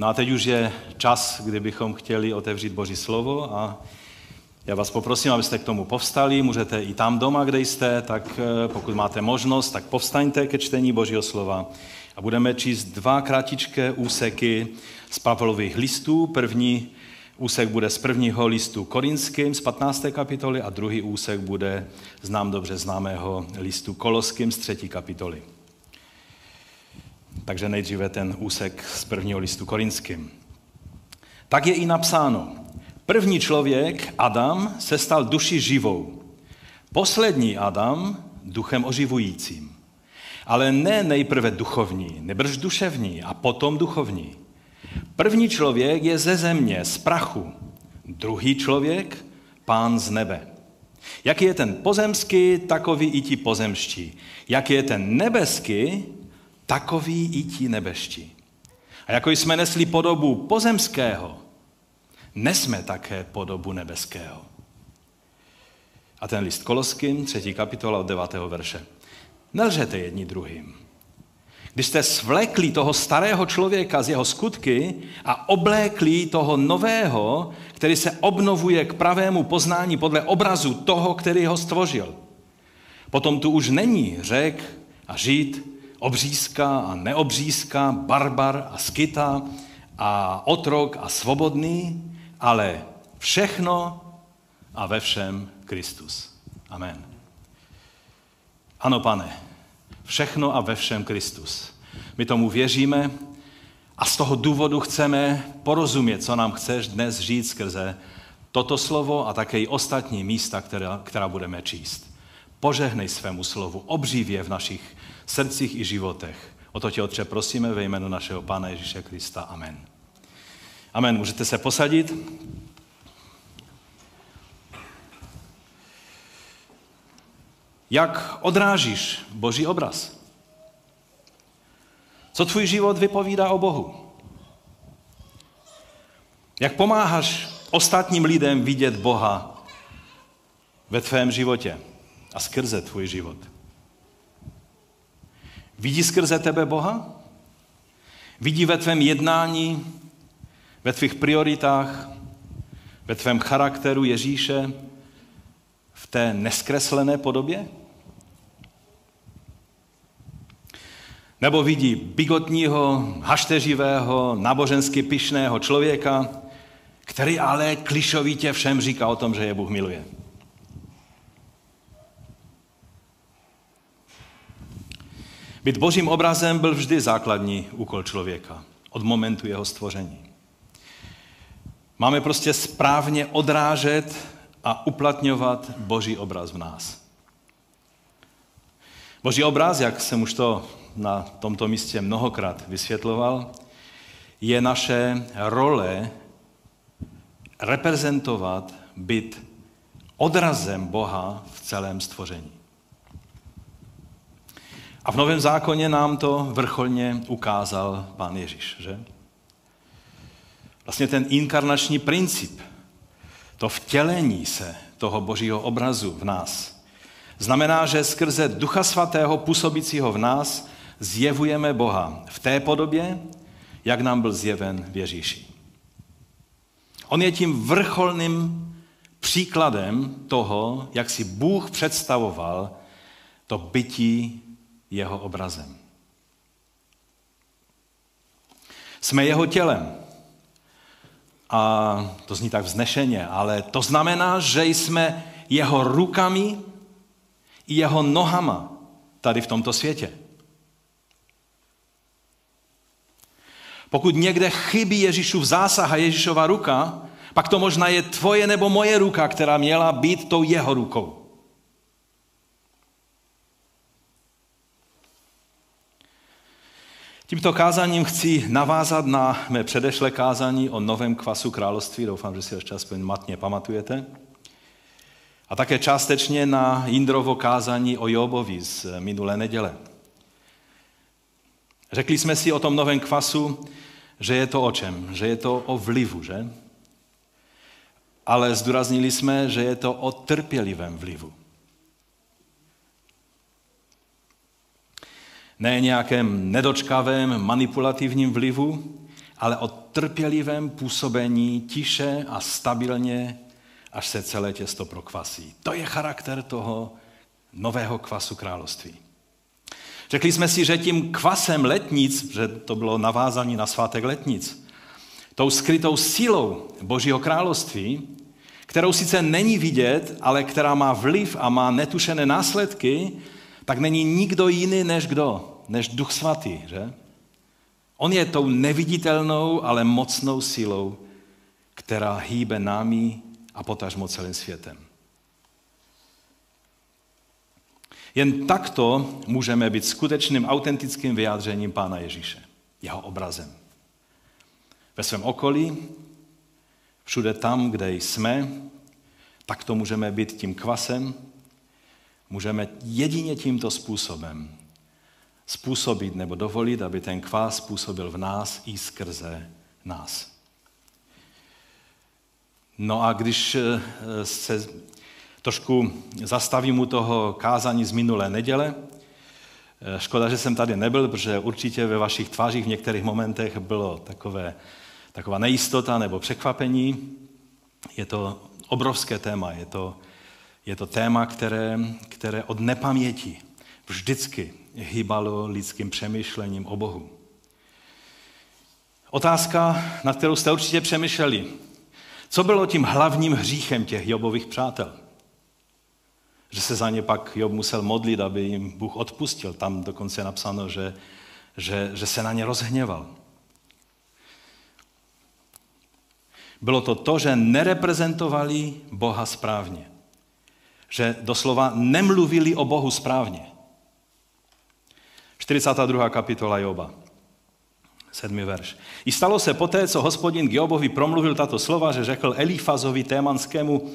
No a teď už je čas, kdybychom chtěli otevřít Boží slovo a já vás poprosím, abyste k tomu povstali, můžete i tam doma, kde jste, tak eh, pokud máte možnost, tak povstaňte ke čtení Božího slova. A budeme číst dva kratičké úseky z Pavlových listů. První úsek bude z prvního listu korinským z 15. kapitoly a druhý úsek bude z nám dobře známého listu koloským z 3. kapitoly. Takže nejdříve ten úsek z prvního listu korinským. Tak je i napsáno. První člověk, Adam, se stal duši živou. Poslední Adam duchem oživujícím. Ale ne nejprve duchovní, nebrž duševní a potom duchovní. První člověk je ze země, z prachu. Druhý člověk, pán z nebe. Jak je ten pozemský, takový i ti pozemští. Jak je ten nebeský, takový i ti nebeští. A jako jsme nesli podobu pozemského, nesme také podobu nebeského. A ten list Koloským, třetí kapitola od 9. verše. Nelžete jedni druhým. Když jste svlekli toho starého člověka z jeho skutky a oblékli toho nového, který se obnovuje k pravému poznání podle obrazu toho, který ho stvořil. Potom tu už není řek a žít, obřízka a neobřízka, barbar a skita a otrok a svobodný, ale všechno a ve všem Kristus. Amen. Ano, pane, všechno a ve všem Kristus. My tomu věříme a z toho důvodu chceme porozumět, co nám chceš dnes říct skrze toto slovo a také i ostatní místa, která, která budeme číst. Požehnej svému slovu obřívě v našich srdcích i životech. O to tě, Otče, prosíme ve jménu našeho Pána Ježíše Krista. Amen. Amen. Můžete se posadit. Jak odrážíš Boží obraz? Co tvůj život vypovídá o Bohu? Jak pomáháš ostatním lidem vidět Boha ve tvém životě a skrze tvůj život? Vidí skrze tebe Boha? Vidí ve tvém jednání, ve tvých prioritách, ve tvém charakteru Ježíše v té neskreslené podobě? Nebo vidí bigotního, hašteřivého, nábožensky pyšného člověka, který ale klišovitě všem říká o tom, že je Bůh miluje. Být božím obrazem byl vždy základní úkol člověka od momentu jeho stvoření. Máme prostě správně odrážet a uplatňovat boží obraz v nás. Boží obraz, jak jsem už to na tomto místě mnohokrát vysvětloval, je naše role reprezentovat, být odrazem Boha v celém stvoření. A v Novém zákoně nám to vrcholně ukázal pán Ježíš, že? Vlastně ten inkarnační princip, to vtělení se toho božího obrazu v nás, znamená, že skrze Ducha Svatého působícího v nás zjevujeme Boha v té podobě, jak nám byl zjeven v Ježíši. On je tím vrcholným příkladem toho, jak si Bůh představoval to bytí jeho obrazem. Jsme jeho tělem. A to zní tak vznešeně, ale to znamená, že jsme jeho rukami i jeho nohama tady v tomto světě. Pokud někde chybí Ježíšův zásah a Ježíšova ruka, pak to možná je tvoje nebo moje ruka, která měla být tou jeho rukou. Tímto kázáním chci navázat na mé předešlé kázání o novém kvasu království. Doufám, že si ještě aspoň matně pamatujete. A také částečně na Jindrovo kázání o Jobovi z minulé neděle. Řekli jsme si o tom novém kvasu, že je to o čem? Že je to o vlivu, že? Ale zdůraznili jsme, že je to o trpělivém vlivu. Ne nějakém nedočkavém manipulativním vlivu, ale o trpělivém působení tiše a stabilně, až se celé těsto prokvasí. To je charakter toho nového kvasu království. Řekli jsme si, že tím kvasem letnic, že to bylo navázání na svátek letnic, tou skrytou sílou Božího království, kterou sice není vidět, ale která má vliv a má netušené následky, tak není nikdo jiný než kdo? Než Duch Svatý, že? On je tou neviditelnou, ale mocnou sílou, která hýbe námi a potažmo celým světem. Jen takto můžeme být skutečným autentickým vyjádřením Pána Ježíše, jeho obrazem. Ve svém okolí, všude tam, kde jsme, tak to můžeme být tím kvasem, můžeme jedině tímto způsobem způsobit nebo dovolit, aby ten kvás způsobil v nás i skrze nás. No a když eh, se trošku zastavím u toho kázání z minulé neděle, eh, škoda, že jsem tady nebyl, protože určitě ve vašich tvářích v některých momentech bylo takové, taková nejistota nebo překvapení. Je to obrovské téma, je to, je to téma, které, které od nepaměti vždycky hýbalo lidským přemýšlením o Bohu. Otázka, nad kterou jste určitě přemýšleli. Co bylo tím hlavním hříchem těch Jobových přátel? Že se za ně pak Job musel modlit, aby jim Bůh odpustil. Tam dokonce je napsáno, že, že, že se na ně rozhněval. Bylo to to, že nereprezentovali Boha správně. Že doslova nemluvili o Bohu správně. 42. kapitola Joba. Sedmý verš. I stalo se poté, co hospodin Jobovi promluvil tato slova, že řekl Elifazovi Témanskému,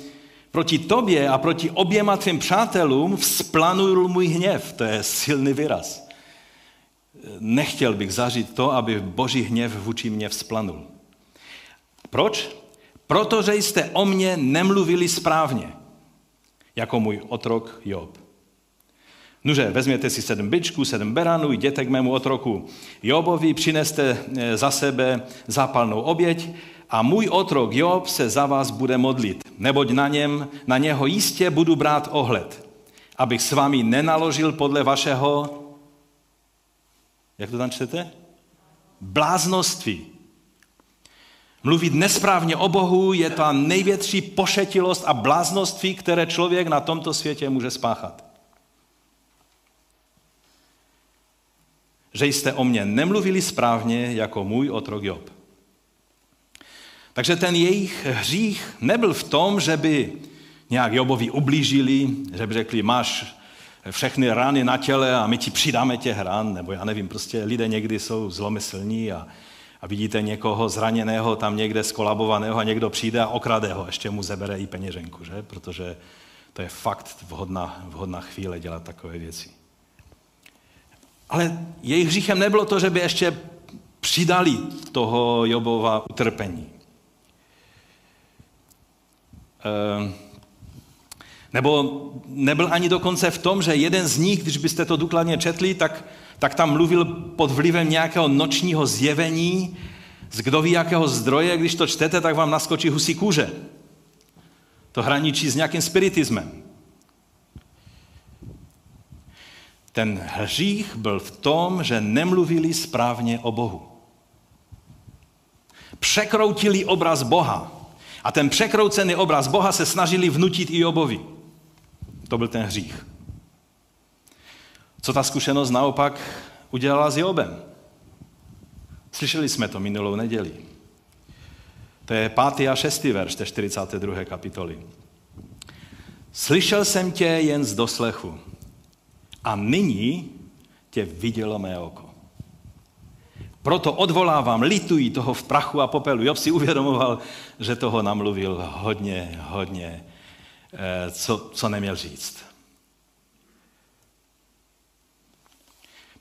proti tobě a proti oběma tvým přátelům vzplanul můj hněv. To je silný výraz. Nechtěl bych zažít to, aby boží hněv vůči mě vzplanul. Proč? Protože jste o mě nemluvili správně, jako můj otrok Job. Nuže, vezměte si sedm byčků, sedm beranů, jděte k mému otroku Jobovi, přineste eh, za sebe zápalnou oběť a můj otrok Job se za vás bude modlit, neboť na, něm, na něho jistě budu brát ohled, abych s vámi nenaložil podle vašeho, jak to tam čtete? Bláznoství. Mluvit nesprávně o Bohu je ta největší pošetilost a bláznoství, které člověk na tomto světě může spáchat. Že jste o mě nemluvili správně jako můj otrok Job. Takže ten jejich hřích nebyl v tom, že by nějak Jobovi ublížili, že by řekli, máš všechny rány na těle a my ti přidáme těch ran, nebo já nevím, prostě lidé někdy jsou zlomyslní a, a vidíte někoho zraněného, tam někde skolabovaného a někdo přijde a okrade ho, ještě mu zebere i peněženku, že? protože to je fakt vhodná, vhodná chvíle dělat takové věci. Ale jejich hříchem nebylo to, že by ještě přidali toho Jobova utrpení. Ehm, nebo nebyl ani dokonce v tom, že jeden z nich, když byste to důkladně četli, tak, tak tam mluvil pod vlivem nějakého nočního zjevení, z kdo ví jakého zdroje, když to čtete, tak vám naskočí husí kůže. To hraničí s nějakým spiritismem. Ten hřích byl v tom, že nemluvili správně o Bohu. Překroutili obraz Boha. A ten překroucený obraz Boha se snažili vnutit i Jobovi. To byl ten hřích. Co ta zkušenost naopak udělala s Jobem? Slyšeli jsme to minulou neděli. To je pátý a šestý verš té 42. kapitoly. Slyšel jsem tě jen z doslechu a nyní tě vidělo mé oko. Proto odvolávám, litují toho v prachu a popelu. Job si uvědomoval, že toho namluvil hodně, hodně, eh, co, co neměl říct.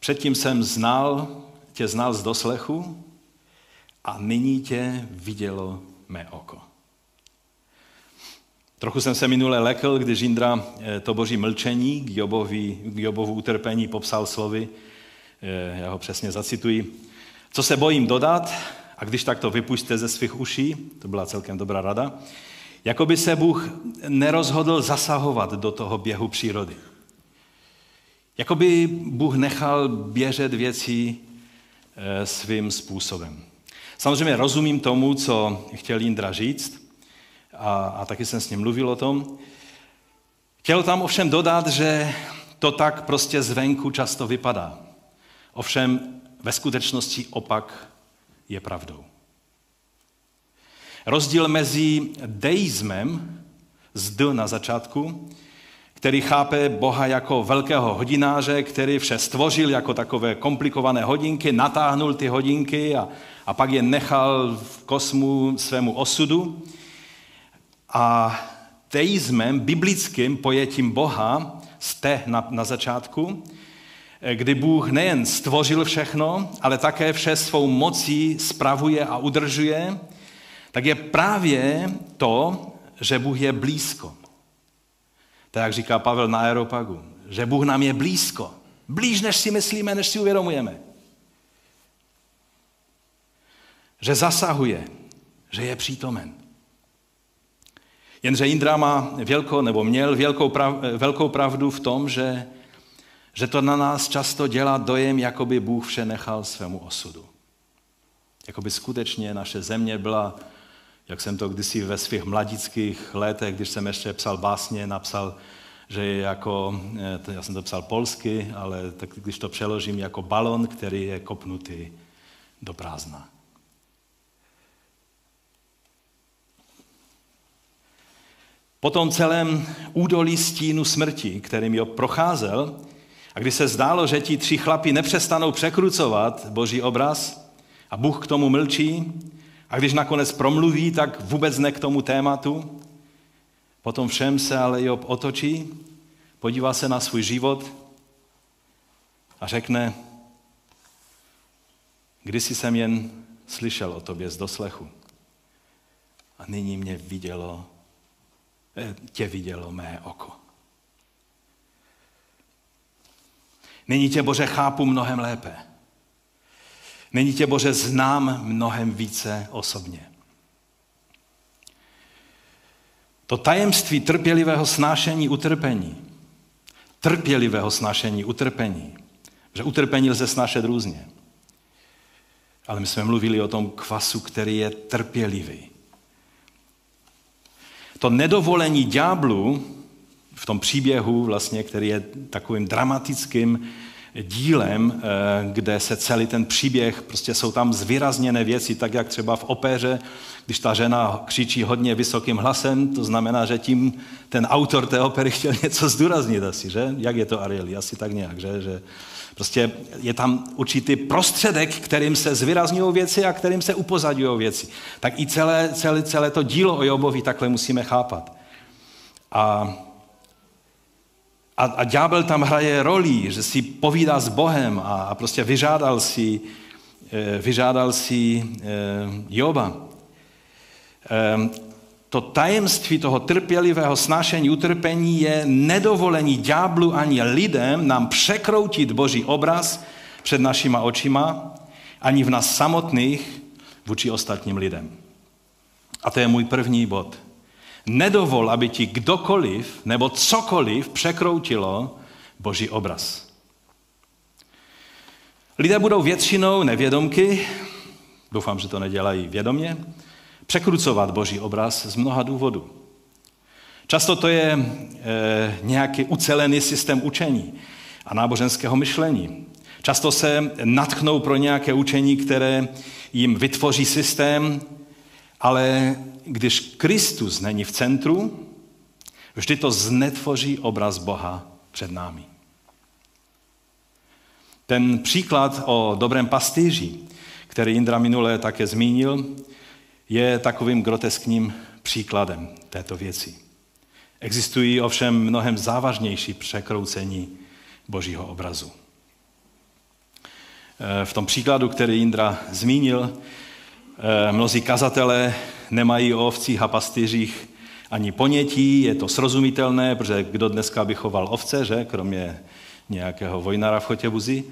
Předtím jsem znal, tě znal z doslechu a nyní tě vidělo mé oko. Trochu jsem se minule lekl, když Indra eh, to boží mlčení k, Jobovi, k Jobovu utrpení popsal slovy, eh, já ho přesně zacituji, co se bojím dodat, a když tak to vypušte ze svých uší, to byla celkem dobrá rada, jako by se Bůh nerozhodl zasahovat do toho běhu přírody. Jako by Bůh nechal běžet věcí eh, svým způsobem. Samozřejmě rozumím tomu, co chtěl Jindra říct, a, a taky jsem s ním mluvil o tom. Chtěl tam ovšem dodat, že to tak prostě zvenku často vypadá. Ovšem ve skutečnosti opak je pravdou. Rozdíl mezi deismem, z D na začátku, který chápe Boha jako velkého hodináře, který vše stvořil jako takové komplikované hodinky, natáhnul ty hodinky a, a pak je nechal v kosmu svému osudu. A teismem, biblickým pojetím Boha, jste na, na začátku, kdy Bůh nejen stvořil všechno, ale také vše svou mocí spravuje a udržuje, tak je právě to, že Bůh je blízko. Tak jak říká Pavel na Aeropagu, že Bůh nám je blízko. Blíž, než si myslíme, než si uvědomujeme. Že zasahuje, že je přítomen. Jenže Indra má vělko, nebo měl velkou, prav, velkou pravdu v tom, že, že to na nás často dělá dojem, jako by Bůh vše nechal svému osudu. Jako by skutečně naše země byla, jak jsem to kdysi ve svých mladických letech, když jsem ještě psal básně, napsal, že je jako, eh, já jsem to psal polsky, ale tak když to přeložím, jako balon, který je kopnutý do prázdna. Po tom celém údolí stínu smrti, kterým jo procházel, a když se zdálo, že ti tři chlapi nepřestanou překrucovat boží obraz a Bůh k tomu mlčí, a když nakonec promluví, tak vůbec ne k tomu tématu, potom všem se ale Job otočí, podívá se na svůj život a řekne, kdysi jsem jen slyšel o tobě z doslechu a nyní mě vidělo Eh, tě vidělo mé oko. Nyní tě, Bože, chápu mnohem lépe. Nyní tě, Bože, znám mnohem více osobně. To tajemství trpělivého snášení utrpení, trpělivého snášení utrpení, že utrpení lze snášet různě. Ale my jsme mluvili o tom kvasu, který je trpělivý to nedovolení ďáblu v tom příběhu, vlastně, který je takovým dramatickým dílem, eh, kde se celý ten příběh, prostě jsou tam zvýrazněné věci, tak jak třeba v opeře, když ta žena křičí hodně vysokým hlasem, to znamená, že tím ten autor té opery chtěl něco zdůraznit asi, že? Jak je to Arieli? Asi tak nějak, že? že prostě je tam určitý prostředek, kterým se zvýrazňují věci a kterým se upozadují věci. Tak i celé, celé, celé to dílo o Jobovi takhle musíme chápat. A a, a ďábel tam hraje roli, že si povídá s Bohem a, a prostě vyžádal si, eh, vyžádal si eh, Joba. Ehm, to tajemství toho trpělivého snášení utrpení je nedovolení ďáblu ani lidem nám překroutit boží obraz před našima očima, ani v nás samotných vůči ostatním lidem. A to je můj první bod. Nedovol, aby ti kdokoliv nebo cokoliv překroutilo boží obraz. Lidé budou většinou nevědomky, doufám, že to nedělají vědomě, překrucovat boží obraz z mnoha důvodů. Často to je e, nějaký ucelený systém učení a náboženského myšlení. Často se natchnou pro nějaké učení, které jim vytvoří systém, ale když Kristus není v centru, vždy to znetvoří obraz Boha před námi. Ten příklad o dobrém pastýři, který Indra minule také zmínil, je takovým groteskním příkladem této věci. Existují ovšem mnohem závažnější překroucení božího obrazu. V tom příkladu, který Indra zmínil, mnozí kazatelé nemají o ovcích a pastýřích ani ponětí, je to srozumitelné, protože kdo dneska by choval ovce, že? kromě nějakého vojnara v Chotěbuzi.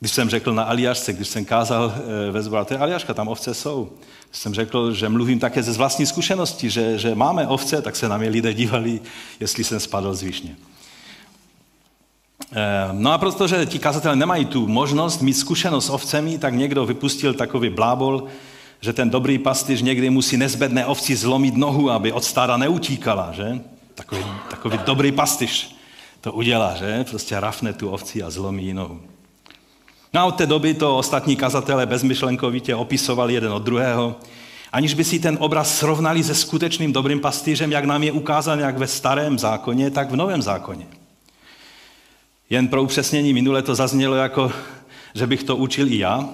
Když jsem řekl na Aliášce, když jsem kázal eh, ve zboru, to je Aliáška, tam ovce jsou. Když jsem řekl, že mluvím také ze vlastní zkušenosti, že, že máme ovce, tak se na mě lidé dívali, jestli jsem spadl z výšně. Eh, no a protože ti kazatelé nemají tu možnost mít zkušenost s ovcemi, tak někdo vypustil takový blábol, že ten dobrý pastýř někdy musí nezbedné ovci zlomit nohu, aby od stáda neutíkala, že? Takový, takový dobrý pastýř to udělá, že? Prostě rafne tu ovci a zlomí ji nohu. No a od té doby to ostatní kazatele bezmyšlenkovitě opisovali jeden od druhého, aniž by si ten obraz srovnali se skutečným dobrým pastýřem, jak nám je ukázán jak ve starém zákoně, tak v novém zákoně. Jen pro upřesnění, minule to zaznělo jako, že bych to učil i já,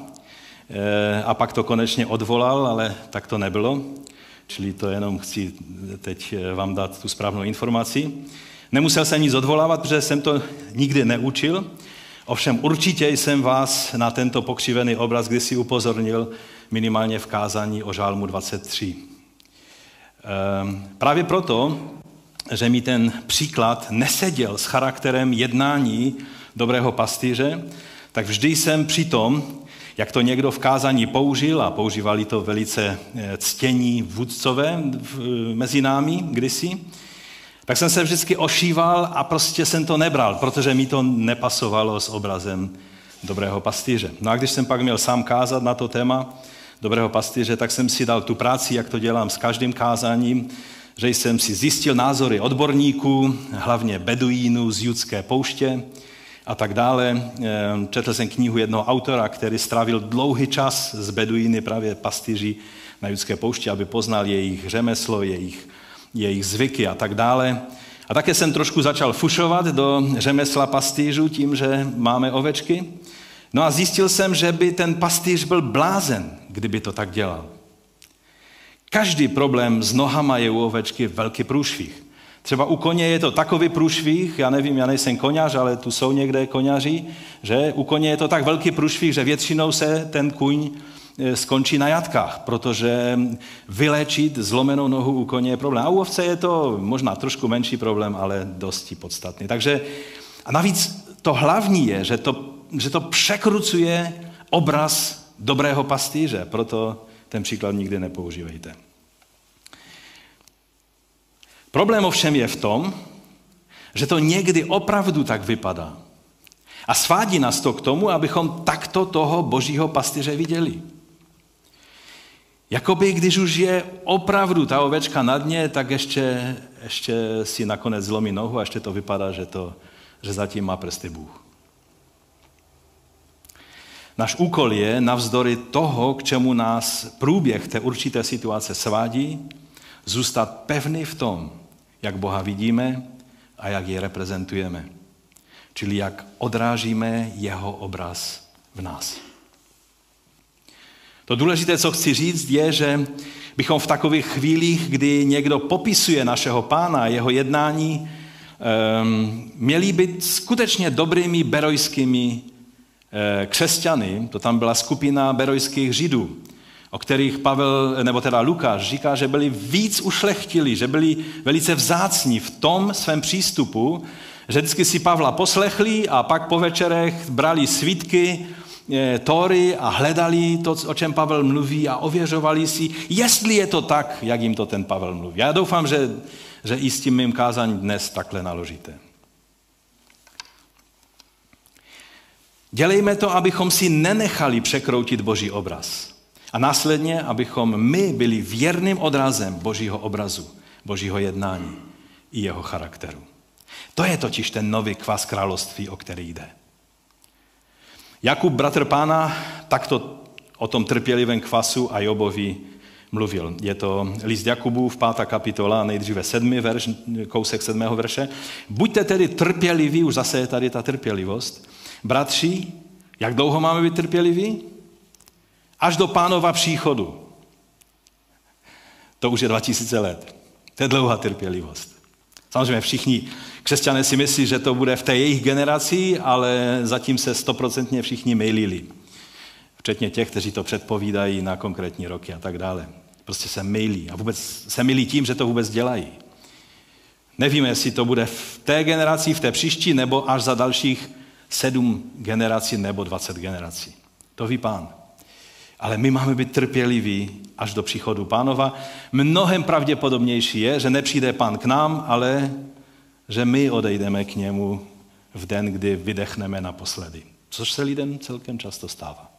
eh, a pak to konečně odvolal, ale tak to nebylo. Čili to jenom chci teď eh, vám dát tu správnou informaci. Nemusel jsem nic odvolávat, protože jsem to nikdy neučil. Ovšem určitě jsem vás na tento pokřivený obraz kdysi upozornil minimálně v kázání o žálmu 23. Ehm, právě proto, že mi ten příklad neseděl s charakterem jednání dobrého pastýře, tak vždy jsem při tom, jak to někdo v kázání použil, a používali to velice eh, ctění vůdcové mezi námi kdysi, tak jsem se vždycky ošíval a prostě jsem to nebral, protože mi to nepasovalo s obrazem dobrého pastýře. No a když jsem pak měl sám kázat na to téma dobrého pastýře, tak jsem si dal tu práci, jak to dělám s každým kázáním, že jsem si zjistil názory odborníků, hlavně beduínů z judské pouště a tak dále. Četl jsem knihu jednoho autora, který strávil dlouhý čas s beduíny, právě pastýři na judské pouště, aby poznal jejich řemeslo, jejich jejich zvyky a tak dále. A také jsem trošku začal fušovat do řemesla pastýřů tím, že máme ovečky. No a zjistil jsem, že by ten pastýř byl blázen, kdyby to tak dělal. Každý problém s nohama je u ovečky velký průšvih. Třeba u koně je to takový průšvih, já nevím, já nejsem koněř, ale tu jsou někde koněři, že u koně je to tak velký průšvih, že většinou se ten kuň E, skončí na jatkách, protože vylečit zlomenou nohu u koně je problém. A u ovce je to možná trošku menší problém, ale dosti podstatný. Takže a navíc to hlavní je, že to, že to překrucuje obraz dobrého pastýře, proto ten příklad nikdy nepoužívejte. Problém ovšem je v tom, že to někdy opravdu tak vypadá. A svádí nás to k tomu, abychom takto toho božího pastýře viděli. Jakoby když už je opravdu ta ovečka na dně, tak ještě, ještě si nakonec zlomí nohu a ještě to vypadá, že, to, že zatím má prsty Bůh. Náš úkol je navzdory toho, k čemu nás průběh té určité situace svádí, zůstat pevný v tom, jak Boha vidíme a jak je reprezentujeme. Čili jak odrážíme jeho obraz v nás. To důležité, co chci říct, je, že bychom v takových chvílích, kdy někdo popisuje našeho pána, jeho jednání, ehm, měli být skutečně dobrými berojskými křesťany. To tam byla skupina berojských židů, o kterých Pavel, nebo teda Lukáš říká, že byli víc ušlechtili, že byli velice vzácní v tom svém přístupu, že vždycky si Pavla poslechli a pak po večerech brali svítky Tóry a hledali to, o čem Pavel mluví a ověřovali si, jestli je to tak, jak jim to ten Pavel mluví. Já doufám, že, že i s tím mým kázáním dnes takhle naložíte. Dělejme to, abychom si nenechali překroutit boží obraz. A následně, abychom my byli věrným odrazem božího obrazu, božího jednání i jeho charakteru. To je totiž ten nový kvas království, o který jde. Jakub, bratr pána, takto o tom trpělivém kvasu a Jobovi mluvil. Je to list Jakubův, pátá kapitola, nejdříve sedmi verš, kousek sedmého verše. Buďte tedy trpěliví, už zase je tady ta trpělivost. Bratři, jak dlouho máme být trpěliví? Až do pánova příchodu. To už je 2000 let. To je dlouhá trpělivost. Samozřejmě všichni křesťané si myslí, že to bude v té jejich generaci, ale zatím se stoprocentně všichni mylili. Včetně těch, kteří to předpovídají na konkrétní roky a tak dále. Prostě se mylí. A vůbec se mylí tím, že to vůbec dělají. Nevíme, jestli to bude v té generaci, v té příští, nebo až za dalších sedm generací nebo dvacet generací. To ví pán. Ale my máme být trpěliví až do příchodu pánova. Mnohem pravděpodobnější je, že nepřijde pán k nám, ale že my odejdeme k němu v den, kdy vydechneme naposledy. Což se lidem celkem často stává.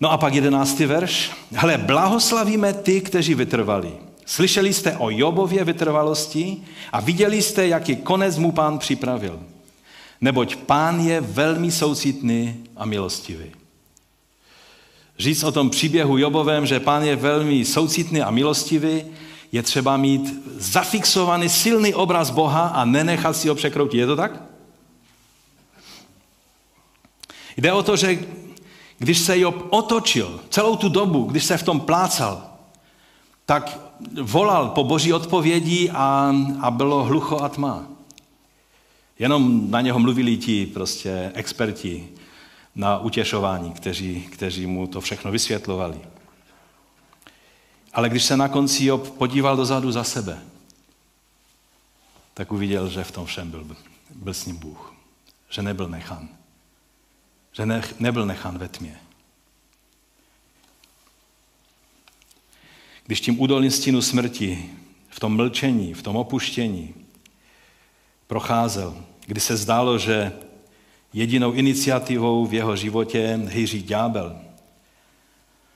No a pak jedenáctý verš. Hele, blahoslavíme ty, kteří vytrvali. Slyšeli jste o Jobově vytrvalosti a viděli jste, jaký konec mu pán připravil. Neboť pán je velmi soucitný a milostivý. Říct o tom příběhu Jobovém, že pán je velmi soucitný a milostivý, je třeba mít zafixovaný silný obraz Boha a nenechat si ho překroutit. Je to tak? Jde o to, že když se Job otočil celou tu dobu, když se v tom plácal, tak volal po boží odpovědi a, a bylo hlucho a tma. Jenom na něho mluvili ti prostě experti na utěšování, kteří, kteří mu to všechno vysvětlovali. Ale když se na konci Job podíval dozadu za sebe, tak uviděl, že v tom všem byl, byl s ním Bůh. Že nebyl nechan. Že ne, nebyl nechan ve tmě. Když tím údolím stínu smrti, v tom mlčení, v tom opuštění procházel, kdy se zdálo, že jedinou iniciativou v jeho životě hýří ďábel,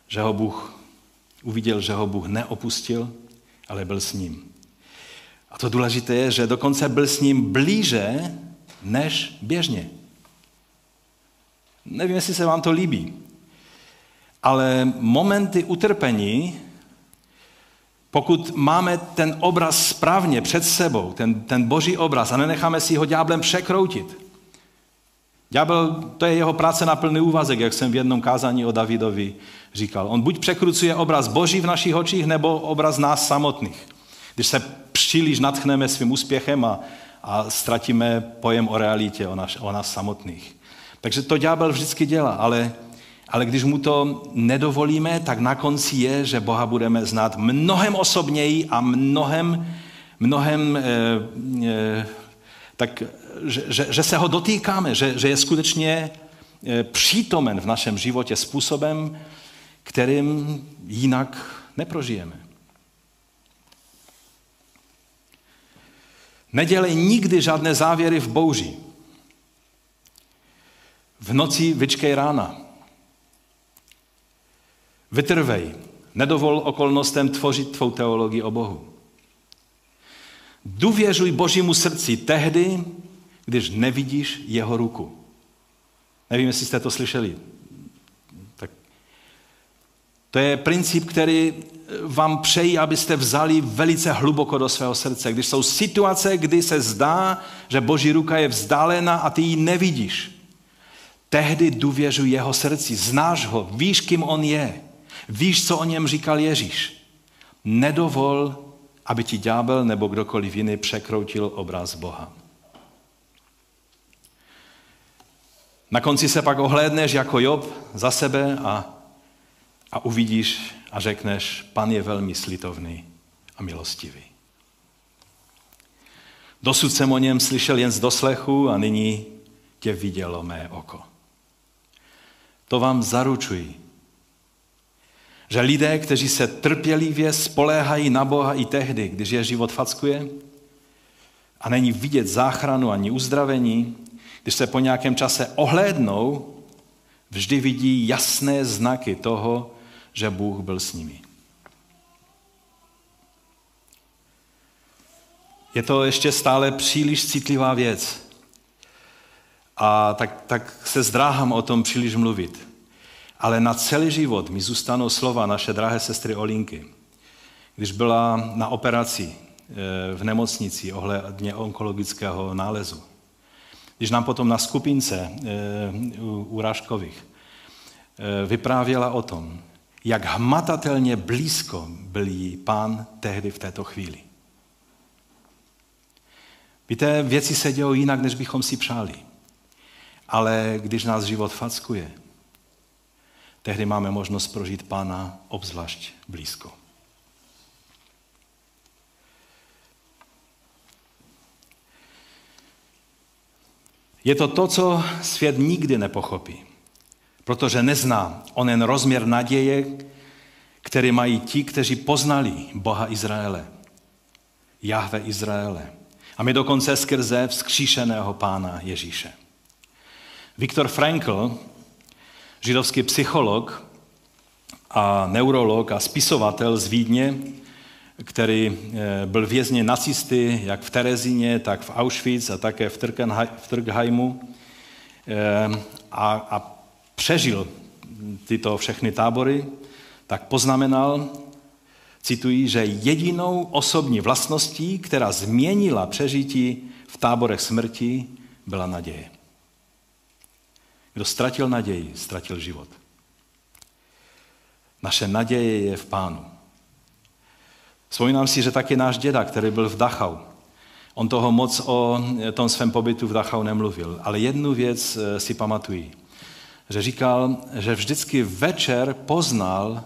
že ho Bůh uviděl, že ho Bůh neopustil, ale byl s ním. A to důležité je, že dokonce byl s ním blíže než běžně. Nevím, jestli se vám to líbí, ale momenty utrpení pokud máme ten obraz správně před sebou, ten, ten boží obraz a nenecháme si ho ďáblem překroutit. Ďábel, to je jeho práce na plný úvazek, jak jsem v jednom kázání o Davidovi říkal. On buď překrucuje obraz boží v našich očích, nebo obraz nás samotných. Když se příliš natchneme svým úspěchem a, a ztratíme pojem o realitě, o, naš, o nás samotných. Takže to ďábel vždycky dělá, ale ale když mu to nedovolíme, tak na konci je, že Boha budeme znát mnohem osobněji a mnohem, mnohem, eh, eh, tak, že, že, že se ho dotýkáme, že, že je skutečně eh, přítomen v našem životě způsobem, kterým jinak neprožijeme. Nedělej nikdy žádné závěry v bouři. V noci vyčkej rána. Vytrvej, nedovol okolnostem tvořit tvou teologii o Bohu. Důvěřuj Božímu srdci tehdy, když nevidíš jeho ruku. Nevím, jestli jste to slyšeli. Tak to je princip, který vám přeji, abyste vzali velice hluboko do svého srdce. Když jsou situace, kdy se zdá, že Boží ruka je vzdálená a ty ji nevidíš, tehdy důvěřuj jeho srdci, znáš ho, víš, kým on je. Víš, co o něm říkal Ježíš. Nedovol, aby ti ďábel nebo kdokoliv jiný překroutil obraz Boha. Na konci se pak ohlédneš jako Job za sebe a, a uvidíš a řekneš, pan je velmi slitovný a milostivý. Dosud jsem o něm slyšel jen z doslechu a nyní tě vidělo mé oko. To vám zaručuji, že lidé, kteří se trpělivě spoléhají na Boha i tehdy, když je život fackuje a není vidět záchranu ani uzdravení, když se po nějakém čase ohlédnou, vždy vidí jasné znaky toho, že Bůh byl s nimi. Je to ještě stále příliš citlivá věc. A tak, tak se zdráhám o tom příliš mluvit. Ale na celý život mi zůstanou slova naše drahé sestry Olinky, když byla na operaci eh, v nemocnici ohledně onkologického nálezu. Když nám potom na skupince eh, u Ráškových eh, vyprávěla o tom, jak hmatatelně blízko byl jí pán tehdy v této chvíli. Víte, věci se dějou jinak, než bychom si přáli. Ale když nás život fackuje, tehdy máme možnost prožít Pána obzvlášť blízko. Je to to, co svět nikdy nepochopí, protože nezná onen rozměr naděje, který mají ti, kteří poznali Boha Izraele, Jahve Izraele. A my dokonce skrze vzkříšeného pána Ježíše. Viktor Frankl, židovský psycholog a neurolog a spisovatel z Vídně, který eh, byl vězněn nacisty jak v Terezíně, tak v Auschwitz a také v Trkheimu eh, a, a přežil tyto všechny tábory, tak poznamenal, cituji, že jedinou osobní vlastností, která změnila přežití v táborech smrti, byla naděje. Kdo ztratil naději, ztratil život. Naše naděje je v Pánu. Vzpomínám si, že taky náš děda, který byl v Dachau, on toho moc o tom svém pobytu v Dachau nemluvil, ale jednu věc eh, si pamatují, že říkal, že vždycky večer poznal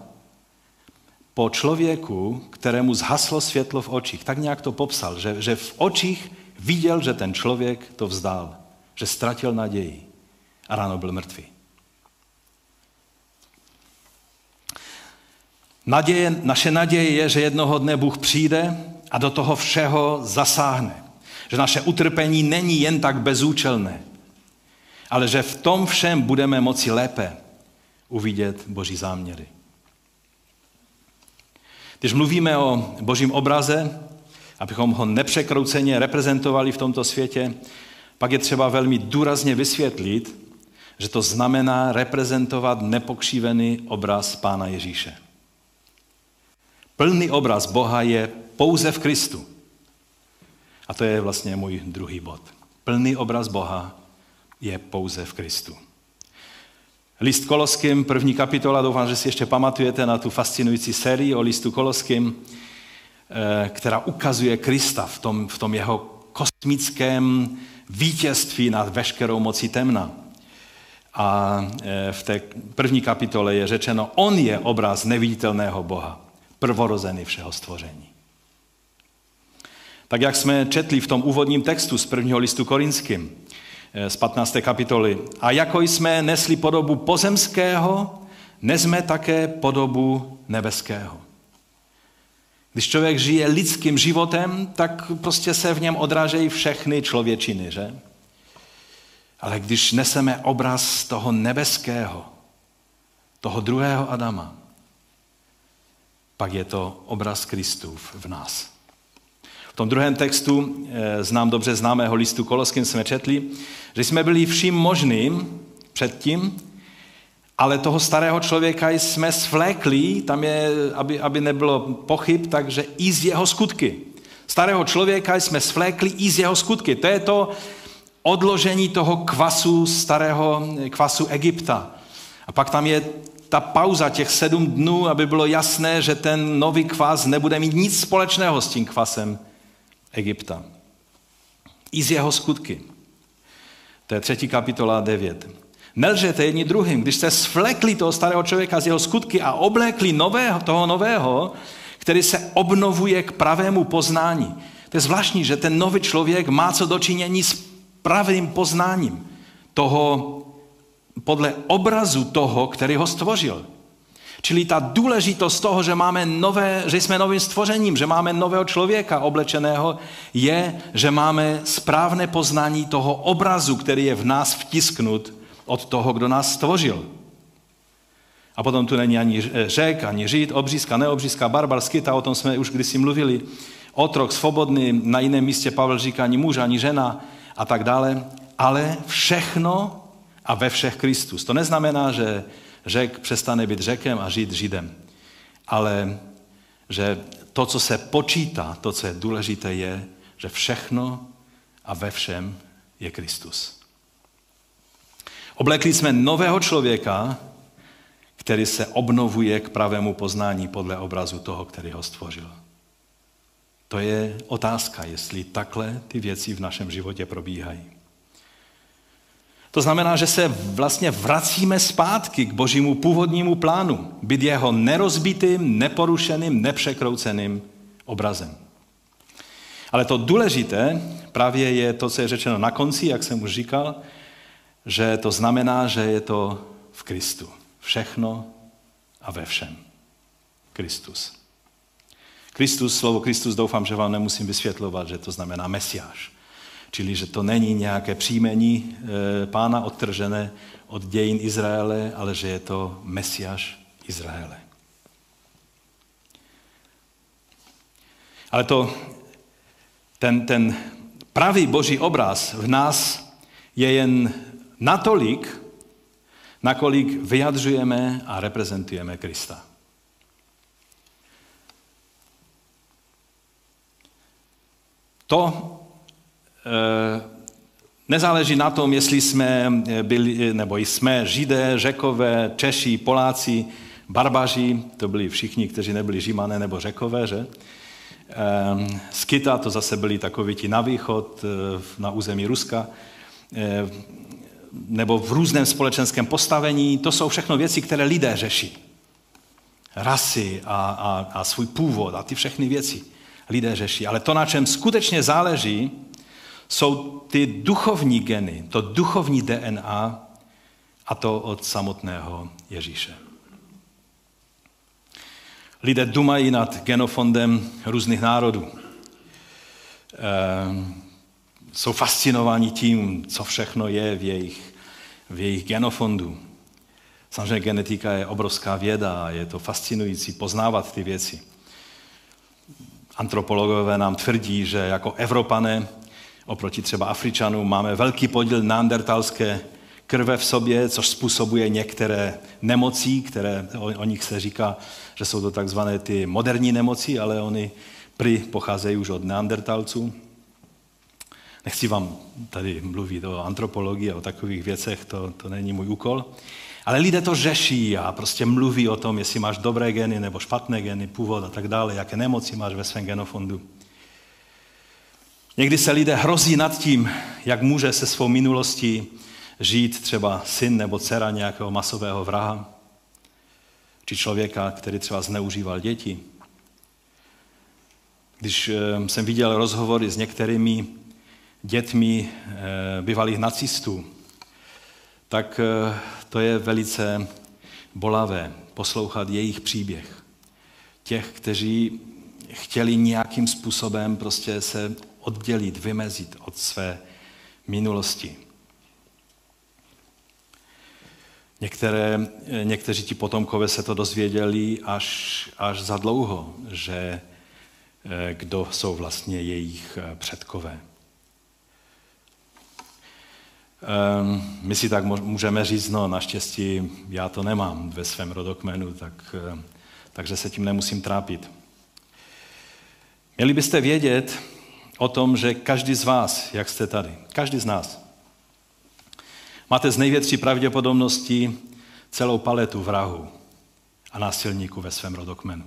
po člověku, kterému zhaslo světlo v očích. Tak nějak to popsal, že, že v očích viděl, že ten člověk to vzdal, že ztratil naději a ráno byl mrtvý. Naděje, naše naděje je, že jednoho dne Bůh přijde a do toho všeho zasáhne. Že naše utrpení není jen tak bezúčelné, ale že v tom všem budeme moci lépe uvidět Boží záměry. Když mluvíme o Božím obraze, abychom ho nepřekrouceně reprezentovali v tomto světě, pak je třeba velmi důrazně vysvětlit, že to znamená reprezentovat nepokřívený obraz Pána Ježíše. Plný obraz Boha je pouze v Kristu. A to je vlastně můj druhý bod. Plný obraz Boha je pouze v Kristu. List Koloským, první kapitola, doufám, že si ještě pamatujete na tu fascinující sérii o listu Koloským, eh, která ukazuje Krista v tom, v tom jeho kosmickém vítězství nad veškerou mocí temna. A eh, v té první kapitole je řečeno, on je obraz neviditelného Boha prvorozený všeho stvoření. Tak jak jsme četli v tom úvodním textu z prvního listu korinským, eh, z 15. kapitoly. A jako jsme nesli podobu pozemského, nezme také podobu nebeského. Když člověk žije lidským životem, tak prostě se v něm odrážejí všechny člověčiny, že? Ale když neseme obraz toho nebeského, toho druhého Adama, pak je to obraz Kristův v nás. V tom druhém textu, eh, znám dobře známého listu Koloským, jsme četli, že jsme byli vším možným předtím, ale toho starého člověka jsme svlékli, tam je, aby, aby nebylo pochyb, takže i z jeho skutky. Starého člověka jsme svlékli i z jeho skutky. To je to odložení toho kvasu, starého kvasu Egypta. A pak tam je ta pauza těch sedm dnů, aby bylo jasné, že ten nový kvas nebude mít nic společného s tím kvasem Egypta. I z jeho skutky. To je třetí kapitola 9. Nelžete jedni druhým, když jste svlekli toho starého člověka z jeho skutky a oblékli nového, toho nového, který se obnovuje k pravému poznání. To je zvláštní, že ten nový člověk má co dočinění s pravým poznáním toho podle obrazu toho, který ho stvořil. Čili ta důležitost toho, že, máme nové, že jsme novým stvořením, že máme nového člověka oblečeného, je, že máme správné poznání toho obrazu, který je v nás vtisknut od toho, kdo nás stvořil. A potom tu není ani řek, ani žít, obřízka, neobřízka, barbar, skyta, o tom jsme už kdysi mluvili. Otrok, svobodný, na jiném místě Pavel říká ani muž, ani žena a tak dále. Ale všechno a ve všech Kristus. To neznamená, že řek přestane být řekem a žít židem, ale že to, co se počítá, to, co je důležité, je, že všechno a ve všem je Kristus. Oblekli jsme nového člověka, který se obnovuje k pravému poznání podle obrazu toho, který ho stvořil. To je otázka, jestli takhle ty věci v našem životě probíhají. To znamená, že se vlastně vracíme zpátky k božímu původnímu plánu, být jeho nerozbitým, neporušeným, nepřekrouceným obrazem. Ale to důležité právě je to, co je řečeno na konci, jak jsem už říkal, že to znamená, že je to v Kristu. Všechno a ve všem. Kristus. Kristus, slovo Kristus, doufám, že vám nemusím vysvětlovat, že to znamená Mesiáš. Čili, že to není nějaké příjmení e, pána odtržené od dějin Izraele, ale že je to Mesiáš Izraele. Ale to, ten, ten pravý boží obraz v nás je jen natolik, nakolik vyjadřujeme a reprezentujeme Krista. To e, nezáleží na tom, jestli jsme byli, nebo jsme židé, řekové, češi, poláci, barbaři, to byli všichni, kteří nebyli žimané nebo řekové, že? Skita, to zase byli takoví ti na východ, na území Ruska, nebo v různém společenském postavení, to jsou všechno věci, které lidé řeší. Rasy a, a, a svůj původ a ty všechny věci lidé řeší. Ale to, na čem skutečně záleží, jsou ty duchovní geny, to duchovní DNA a to od samotného Ježíše. Lidé dumají nad genofondem různých národů. Ehm, jsou fascinováni tím, co všechno je v jejich, v jejich genofondu. Samozřejmě genetika je obrovská věda a je to fascinující poznávat ty věci. Antropologové nám tvrdí, že jako Evropané oproti třeba Afričanům máme velký podíl neandertalské krve v sobě, což způsobuje některé nemocí, které o, o nich se říká, že jsou to takzvané ty moderní nemoci, ale oni prý pocházejí už od neandertalců. Nechci vám tady mluvit o antropologii a o takových věcech, to, to není můj úkol. Ale lidé to řeší a prostě mluví o tom, jestli máš dobré geny nebo špatné geny, původ a tak dále, jaké nemoci máš ve svém genofondu. Někdy se lidé hrozí nad tím, jak může se svou minulostí žít třeba syn nebo dcera nějakého masového vraha, či člověka, který třeba zneužíval děti. Když eh, jsem viděl rozhovory s některými dětmi eh, bývalých nacistů, tak eh, to je velice bolavé poslouchat jejich příběh. Těch, kteří chtěli nějakým způsobem prostě se oddělit, vymezit od své minulosti. Některé, někteří ti potomkové se to dozvěděli až, až za dlouho, že eh, kdo jsou vlastně jejich eh, předkové. Ehm, my si tak můžeme říct, no naštěstí já to nemám ve svém rodokmenu, tak, eh, takže se tím nemusím trápit. Měli byste vědět o tom, že každý z vás, jak jste tady, každý z nás, máte z největší pravděpodobností celou paletu vrahu a násilníků ve svém rodokmenu.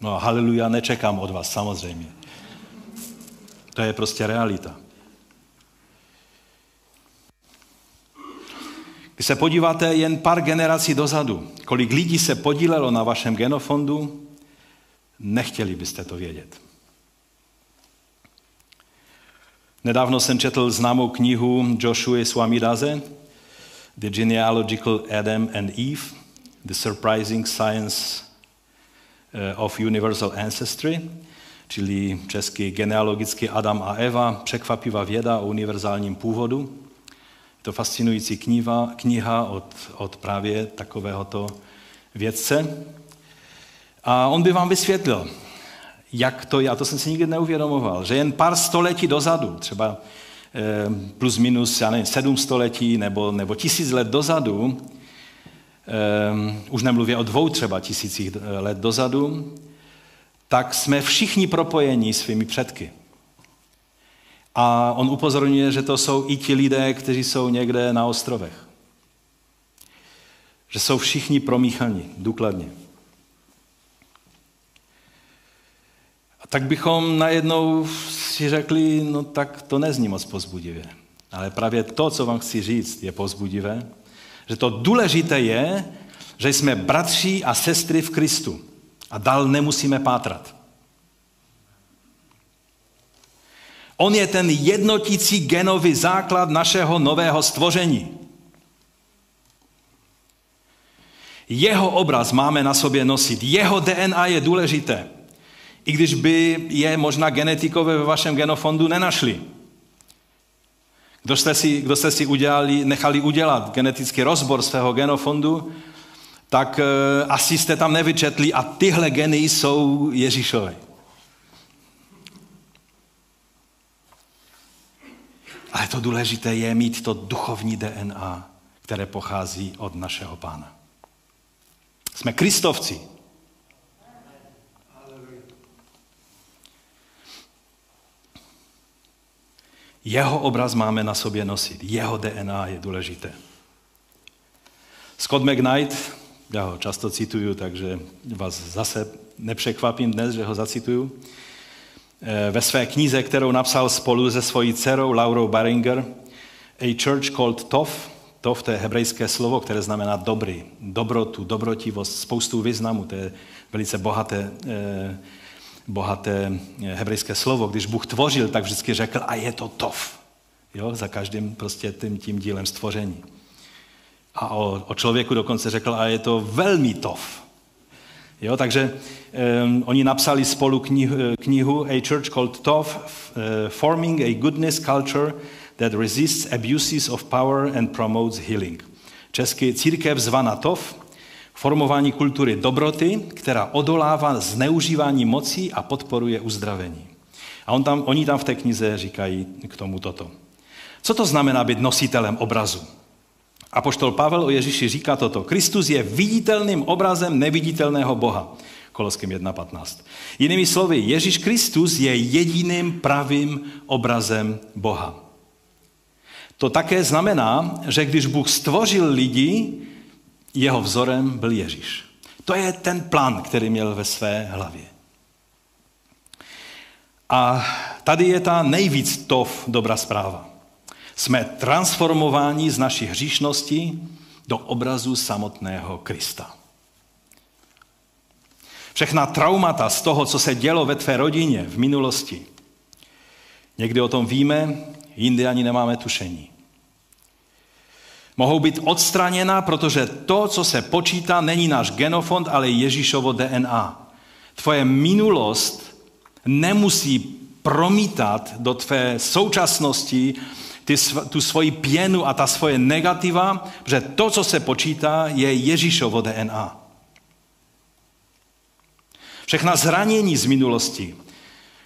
No haleluja, nečekám od vás, samozřejmě. To je prostě realita. Když se podíváte jen pár generací dozadu, kolik lidí se podílelo na vašem genofondu, nechtěli byste to vědět. Nedávno jsem četl známou knihu Joshua Swamidaze, The Genealogical Adam and Eve, The Surprising Science eh, of Universal Ancestry, čili český genealogický Adam a Eva, překvapivá věda o univerzálním původu. Je to fascinující kniha, kniha od, od právě takovéhoto vědce. A on by vám vysvětlil, jak to je, a to jsem si nikdy neuvědomoval, že jen pár století dozadu, třeba eh, plus minus, já nevím, sedm století nebo, nebo tisíc let dozadu, eh, už nemluvě o dvou třeba tisících let dozadu, tak jsme všichni propojeni svými předky. A on upozorňuje, že to jsou i ti lidé, kteří jsou někde na ostrovech. Že jsou všichni promíchaní důkladně. A tak bychom najednou si řekli, no tak to nezní moc pozbudivě. Ale právě to, co vám chci říct, je pozbudivé, že to důležité je, že jsme bratři a sestry v Kristu a dál nemusíme pátrat. On je ten jednotící genový základ našeho nového stvoření. Jeho obraz máme na sobě nosit. Jeho DNA je důležité. I když by je možná genetikové ve vašem genofondu nenašli. Kdo jste si, kdo jste si udělali, nechali udělat genetický rozbor svého genofondu, tak e, asi jste tam nevyčetli a tyhle geny jsou Ježíšové. To důležité je mít to duchovní DNA, které pochází od našeho pána. Jsme kristovci. Jeho obraz máme na sobě nosit. Jeho DNA je důležité. Scott McKnight, já ho často cituju, takže vás zase nepřekvapím dnes, že ho zacituju. Eh, ve své knize, kterou napsal spolu se svojí dcerou Laurou Baringer, A Church Called Tov, Tov to je hebrejské slovo, které znamená dobrý, dobrotu, dobrotivost, spoustu významů, to je velice bohaté, eh, bohaté eh, hebrejské slovo. Když Bůh tvořil, tak vždycky řekl, a je to Tov. Jo, za každým prostě tím, tím dílem stvoření. A o, o člověku dokonce řekl, a je to velmi Tov. Jo, takže um, oni napsali spolu knihu, knihu A Church Called Tov, uh, Forming a Goodness Culture that Resists Abuses of Power and Promotes Healing. Český církev zvaná Tov, formování kultury dobroty, která odolává zneužívání mocí a podporuje uzdravení. A on tam, oni tam v té knize říkají k tomu toto. Co to znamená být nositelem obrazu? A poštol Pavel o Ježíši říká toto. Kristus je viditelným obrazem neviditelného Boha. Koloským 1.15. Jinými slovy, Ježíš Kristus je jediným pravým obrazem Boha. To také znamená, že když Bůh stvořil lidi, jeho vzorem byl Ježíš. To je ten plán, který měl ve své hlavě. A tady je ta nejvíc tov dobrá zpráva. Jsme transformováni z naší hříšnosti do obrazu samotného Krista. Všechna traumata z toho, co se dělo ve tvé rodině v minulosti, někdy o tom víme, jindy ani nemáme tušení. Mohou být odstraněna, protože to, co se počítá, není náš genofond, ale Ježíšovo DNA. Tvoje minulost nemusí promítat do tvé současnosti ty, tu svoji pěnu a ta svoje negativa, že to, co se počítá, je Ježíšovo DNA. Všechna zranění z minulosti,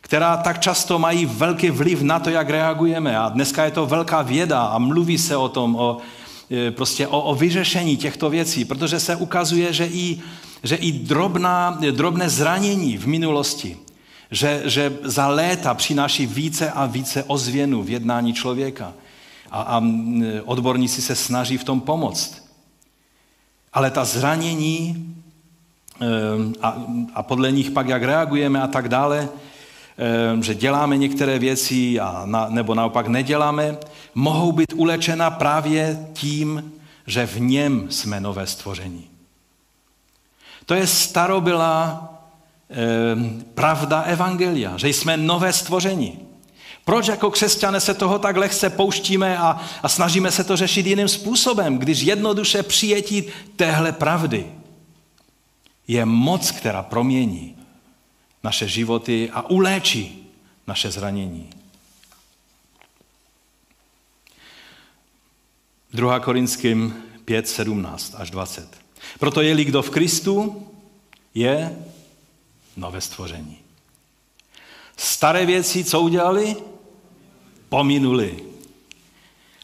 která tak často mají velký vliv na to, jak reagujeme. A dneska je to velká věda a mluví se o tom, o, e, prostě o, o vyřešení těchto věcí, protože se ukazuje, že i, že i drobná, drobné zranění v minulosti že, že za léta přináší více a více ozvěnu v jednání člověka. A, a odborníci se snaží v tom pomoct. Ale ta zranění a, a podle nich pak, jak reagujeme a tak dále, že děláme některé věci a na, nebo naopak neděláme, mohou být ulečena právě tím, že v něm jsme nové stvoření. To je starobylá pravda Evangelia, že jsme nové stvoření. Proč jako křesťané se toho tak lehce pouštíme a, a snažíme se to řešit jiným způsobem, když jednoduše přijetí téhle pravdy je moc, která promění naše životy a uléčí naše zranění. 2. Korinským 5, 17 až 20. Proto je-li kdo v Kristu, je nové stvoření. Staré věci, co udělali? Pominuli.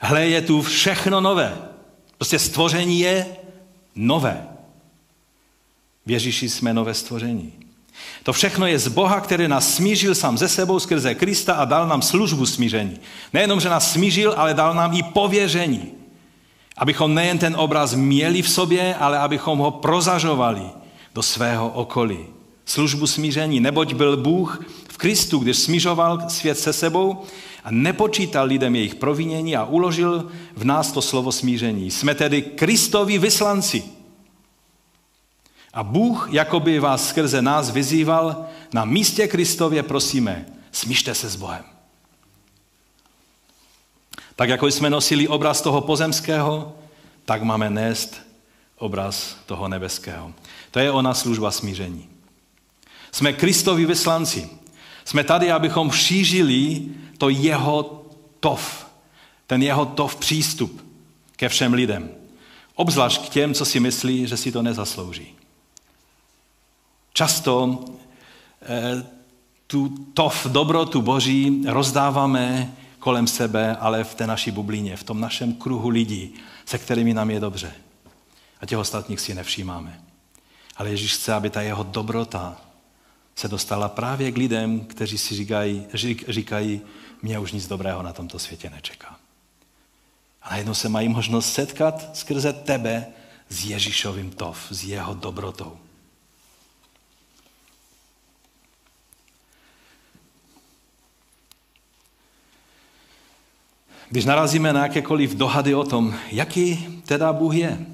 Hle, je tu všechno nové. Prostě stvoření je nové. V Ježíši jsme nové stvoření. To všechno je z Boha, který nás smířil sám ze sebou skrze Krista a dal nám službu smíření. Nejenom, že nás smířil, ale dal nám i pověření. Abychom nejen ten obraz měli v sobě, ale abychom ho prozažovali do svého okolí službu smíření, neboť byl Bůh v Kristu, když smířoval svět se sebou a nepočítal lidem jejich provinění a uložil v nás to slovo smíření. Jsme tedy Kristovi vyslanci. A Bůh, jako by vás skrze nás vyzýval, na místě Kristově prosíme, smíšte se s Bohem. Tak jako jsme nosili obraz toho pozemského, tak máme nést obraz toho nebeského. To je ona služba smíření. Jsme Kristovi vyslanci. Jsme tady, abychom šířili to jeho tov, ten jeho tov přístup ke všem lidem. Obzvlášť k těm, co si myslí, že si to nezaslouží. Často eh, tu tov, dobrotu Boží rozdáváme kolem sebe, ale v té naší bublině, v tom našem kruhu lidí, se kterými nám je dobře. A těch ostatních si nevšímáme. Ale Ježíš chce, aby ta jeho dobrota se dostala právě k lidem, kteří si říkají, říkají mě už nic dobrého na tomto světě nečeká. A najednou se mají možnost setkat skrze tebe s Ježíšovým tov, s jeho dobrotou. Když narazíme na jakékoliv dohady o tom, jaký teda Bůh je,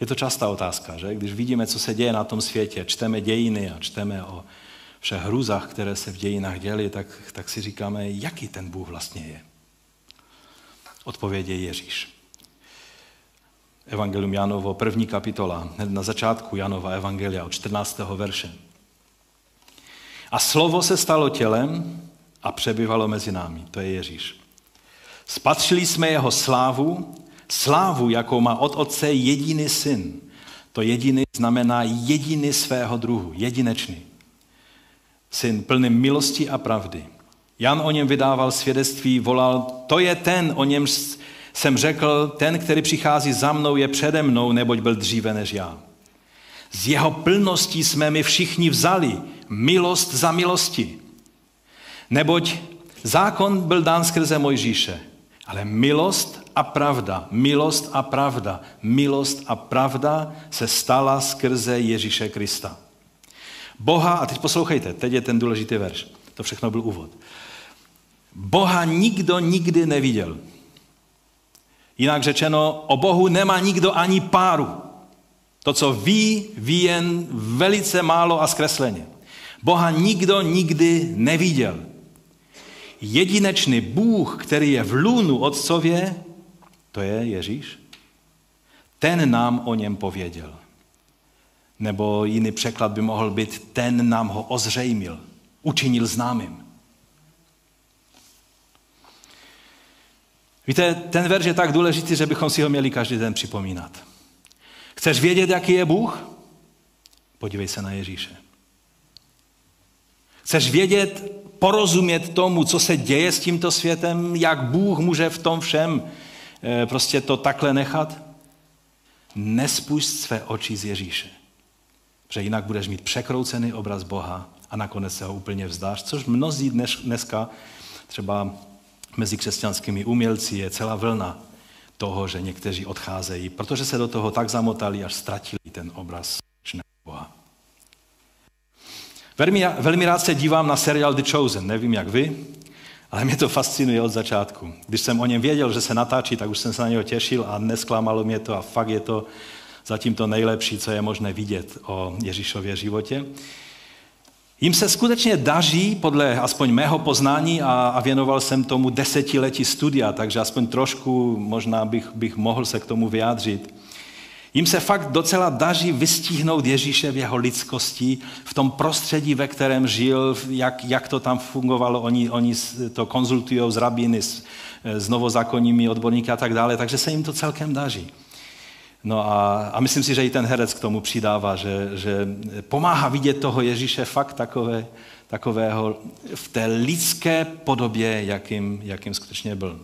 je to častá otázka, že? Když vidíme, co se děje na tom světě, čteme dějiny a čteme o všech hrůzách, které se v dějinách děly, tak, tak si říkáme, jaký ten Bůh vlastně je. Odpověď je Ježíš. Evangelium Janovo, první kapitola, hned na začátku Janova Evangelia od 14. verše. A slovo se stalo tělem a přebyvalo mezi námi. To je Ježíš. Spatřili jsme jeho slávu, slávu, jakou má od otce jediný syn. To jediný znamená jediný svého druhu, jedinečný. Syn plný milosti a pravdy. Jan o něm vydával svědectví, volal, to je ten, o něm jsem řekl, ten, který přichází za mnou, je přede mnou, neboť byl dříve než já. Z jeho plností jsme my všichni vzali milost za milosti. Neboť zákon byl dán skrze Mojžíše, ale milost a pravda, milost a pravda, milost a pravda se stala skrze Ježíše Krista. Boha, a teď poslouchejte, teď je ten důležitý verš, to všechno byl úvod. Boha nikdo nikdy neviděl. Jinak řečeno, o Bohu nemá nikdo ani páru. To, co ví, ví jen velice málo a zkresleně. Boha nikdo nikdy neviděl jedinečný Bůh, který je v lůnu otcově, to je Ježíš, ten nám o něm pověděl. Nebo jiný překlad by mohl být, ten nám ho ozřejmil, učinil známým. Víte, ten verš je tak důležitý, že bychom si ho měli každý den připomínat. Chceš vědět, jaký je Bůh? Podívej se na Ježíše. Chceš vědět, porozumět tomu, co se děje s tímto světem, jak Bůh může v tom všem prostě to takhle nechat? Nespust své oči z Ježíše. Protože jinak budeš mít překroucený obraz Boha a nakonec se ho úplně vzdáš, což mnozí dnes, dneska třeba mezi křesťanskými umělci je celá vlna toho, že někteří odcházejí, protože se do toho tak zamotali, až ztratili ten obraz Boha. Velmi, velmi rád se dívám na seriál The Chosen, nevím jak vy, ale mě to fascinuje od začátku. Když jsem o něm věděl, že se natáčí, tak už jsem se na něho těšil a nesklamalo mě to a fakt je to zatím to nejlepší, co je možné vidět o Ježíšově životě. Jim se skutečně daří, podle aspoň mého poznání, a, a věnoval jsem tomu desetiletí studia, takže aspoň trošku možná bych, bych mohl se k tomu vyjádřit. Jim se fakt docela daří vystihnout Ježíše v jeho lidskosti, v tom prostředí, ve kterém žil, jak, jak to tam fungovalo, oni, oni to konzultují s rabíny, s, s novozákonními odborníky a tak dále, takže se jim to celkem daří. No a, a myslím si, že i ten herec k tomu přidává, že, že pomáhá vidět toho Ježíše fakt takové, takového v té lidské podobě, jakým, jakým skutečně byl.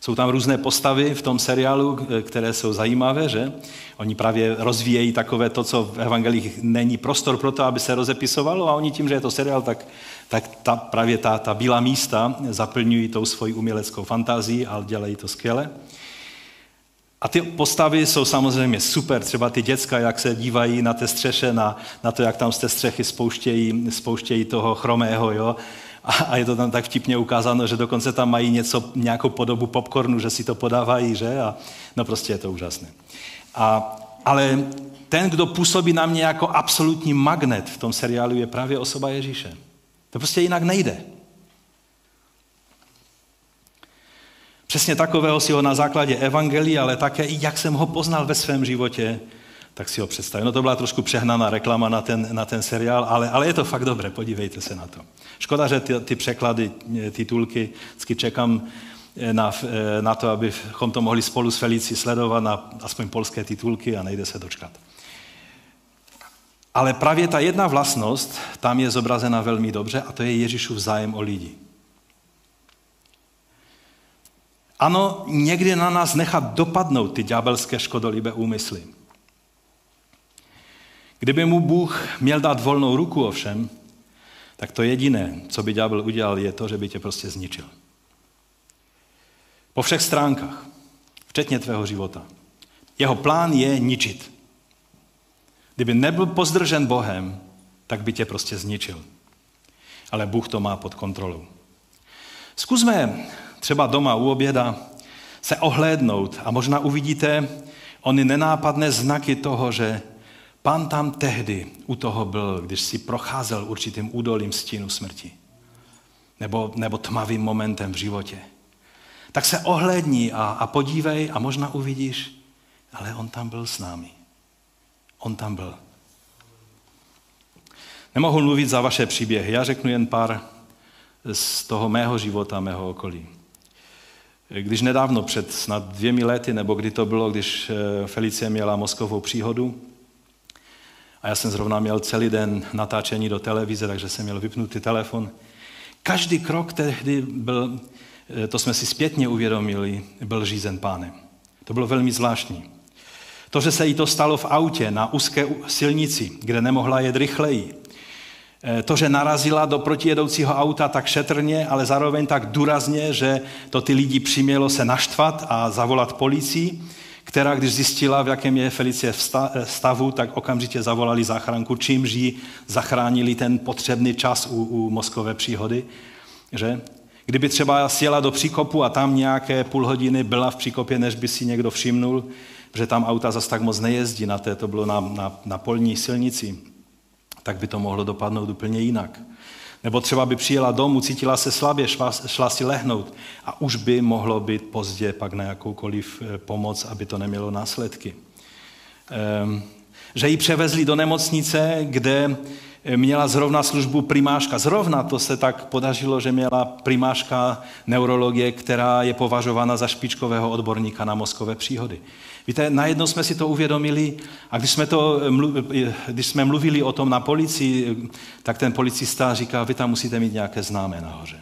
Jsou tam různé postavy v tom seriálu, které jsou zajímavé, že? Oni právě rozvíjejí takové to, co v evangelích není prostor pro to, aby se rozepisovalo a oni tím, že je to seriál, tak, tak ta, právě ta, ta bílá místa zaplňují tou svoji uměleckou fantazii a dělají to skvěle. A ty postavy jsou samozřejmě super, třeba ty děcka, jak se dívají na té střeše, na, na to, jak tam z té střechy spouštějí, spouštějí toho chromého, jo? A je to tam tak vtipně ukázáno, že dokonce tam mají něco, nějakou podobu popcornu, že si to podávají, že? A no prostě je to úžasné. A, ale ten, kdo působí na mě jako absolutní magnet v tom seriálu, je právě osoba Ježíše. To prostě jinak nejde. Přesně takového si ho na základě evangelii, ale také i jak jsem ho poznal ve svém životě, tak si ho představím. No to byla trošku přehnaná reklama na ten, na ten seriál, ale, ale je to fakt dobré, podívejte se na to. Škoda, že ty, ty překlady, eh, titulky, vždycky čekám eh, na, eh, na to, abychom to mohli spolu s Felicí sledovat na aspoň polské titulky a nejde se dočkat. Ale právě ta jedna vlastnost tam je zobrazena velmi dobře a to je Ježíšův zájem o lidi. Ano, někdy na nás nechat dopadnout ty ďábelské škodolivé úmysly. Kdyby mu Bůh měl dát volnou ruku ovšem, tak to jediné, co by ďábel udělal, je to, že by tě prostě zničil. Po všech stránkách, včetně tvého života. Jeho plán je ničit. Kdyby nebyl pozdržen Bohem, tak by tě prostě zničil. Ale Bůh to má pod kontrolou. Zkusme třeba doma u oběda se ohlédnout a možná uvidíte ony nenápadné znaky toho, že Pán tam tehdy u toho byl, když si procházel určitým údolím stínu smrti. Nebo, nebo tmavým momentem v životě. Tak se ohlédni a, a podívej a možná uvidíš, ale on tam byl s námi. On tam byl. Nemohu mluvit za vaše příběhy, já řeknu jen pár z toho mého života, mého okolí. Když nedávno, před snad dvěmi lety, nebo kdy to bylo, když eh, Felicie měla mozkovou příhodu, a já jsem zrovna měl celý den natáčení do televize, takže jsem měl vypnutý telefon. Každý krok tehdy byl, eh, to jsme si zpětně uvědomili, byl řízen pánem. To bylo velmi zvláštní. To, že se jí to stalo v autě na úzké silnici, kde nemohla jet rychleji, Eh, to, že narazila do protijedoucího auta tak šetrně, ale zároveň tak důrazně, že to ty lidi přimělo se naštvat a zavolat policii, která, když zjistila, v jakém je Felicie eh, stavu, tak okamžitě zavolali záchranku, čímž ji zachránili ten potřebný čas u, u mozkové příhody. Že? Kdyby třeba sjela do příkopu a tam nějaké půl hodiny byla v příkopě, než by si někdo všimnul, že tam auta zas tak moc nejezdí, na té to bylo na, na, na polní silnici, tak by to mohlo dopadnout úplně jinak. Nebo třeba by přijela domů, cítila se slabě, šla, šla si lehnout a už by mohlo být pozdě pak na jakoukoliv eh, pomoc, aby to nemělo následky. Ehm, že ji převezli do nemocnice, kde eh, měla zrovna službu primáška. Zrovna to se tak podařilo, že měla primáška neurologie, která je považována za špičkového odborníka na mozkové příhody. Víte, najednou jsme si to uvědomili a když jsme, to, když jsme mluvili o tom na policii, tak ten policista říká, vy tam musíte mít nějaké známé nahoře.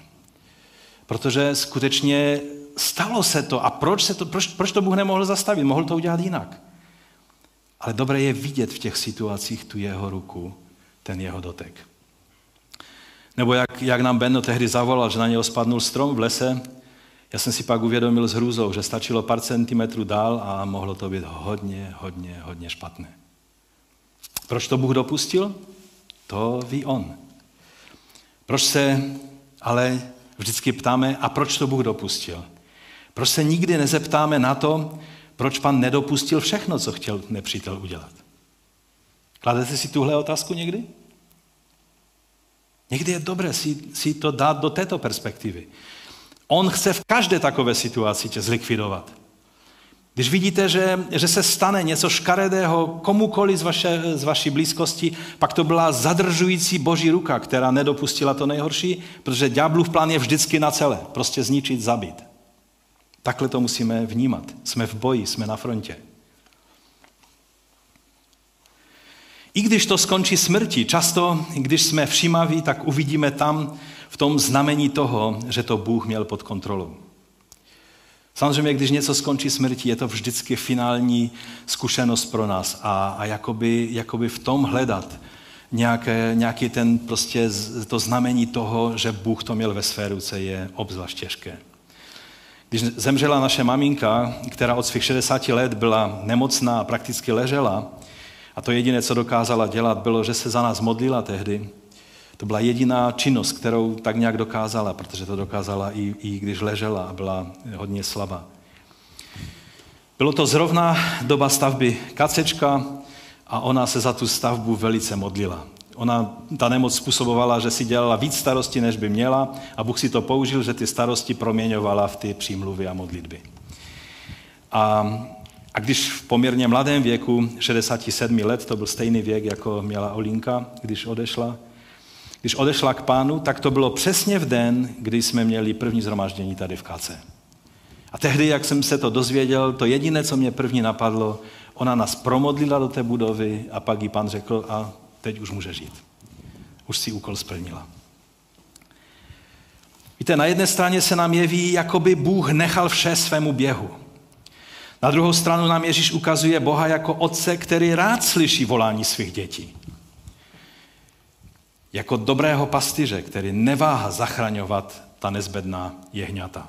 Protože skutečně stalo se to. A proč, se to, proč, proč to Bůh nemohl zastavit? Mohl to udělat jinak. Ale dobré je vidět v těch situacích tu jeho ruku, ten jeho dotek. Nebo jak, jak nám Benno tehdy zavolal, že na něho spadnul strom v lese já jsem si pak uvědomil s hrůzou, že stačilo pár centimetrů dál a mohlo to být hodně, hodně, hodně špatné. Proč to Bůh dopustil? To ví On. Proč se ale vždycky ptáme, a proč to Bůh dopustil? Proč se nikdy nezeptáme na to, proč pan nedopustil všechno, co chtěl nepřítel udělat? Kladete si tuhle otázku někdy? Někdy je dobré si, si to dát do této perspektivy. On chce v každé takové situaci tě zlikvidovat. Když vidíte, že, že se stane něco škaredého komukoli z, vaše, z vaší blízkosti, pak to byla zadržující boží ruka, která nedopustila to nejhorší, protože ďáblův plán je vždycky na celé, prostě zničit, zabít. Takhle to musíme vnímat. Jsme v boji, jsme na frontě. I když to skončí smrti, často, když jsme všímaví, tak uvidíme tam v tom znamení toho, že to Bůh měl pod kontrolou. Samozřejmě, když něco skončí smrti, je to vždycky finální zkušenost pro nás a, a jakoby, jakoby v tom hledat nějaké, nějaký ten prostě to znamení toho, že Bůh to měl ve své ruce, je obzvlášť těžké. Když zemřela naše maminka, která od svých 60 let byla nemocná a prakticky ležela, a to jediné, co dokázala dělat, bylo, že se za nás modlila tehdy, to byla jediná činnost, kterou tak nějak dokázala, protože to dokázala i, i když ležela a byla hodně slabá. Bylo to zrovna doba stavby kacečka a ona se za tu stavbu velice modlila. Ona, ta nemoc způsobovala, že si dělala víc starosti, než by měla a Bůh si to použil, že ty starosti proměňovala v ty přímluvy a modlitby. A, a když v poměrně mladém věku, 67 let, to byl stejný věk, jako měla Olinka, když odešla, když odešla k pánu, tak to bylo přesně v den, kdy jsme měli první zhromáždění tady v Kace. A tehdy, jak jsem se to dozvěděl, to jediné, co mě první napadlo, ona nás promodlila do té budovy a pak jí pan řekl, a teď už může žít. Už si úkol splnila. Víte, na jedné straně se nám jeví, jako by Bůh nechal vše svému běhu. Na druhou stranu nám Ježíš ukazuje Boha jako otce, který rád slyší volání svých dětí. Jako dobrého pastyře, který neváha zachraňovat ta nezbedná jehňata.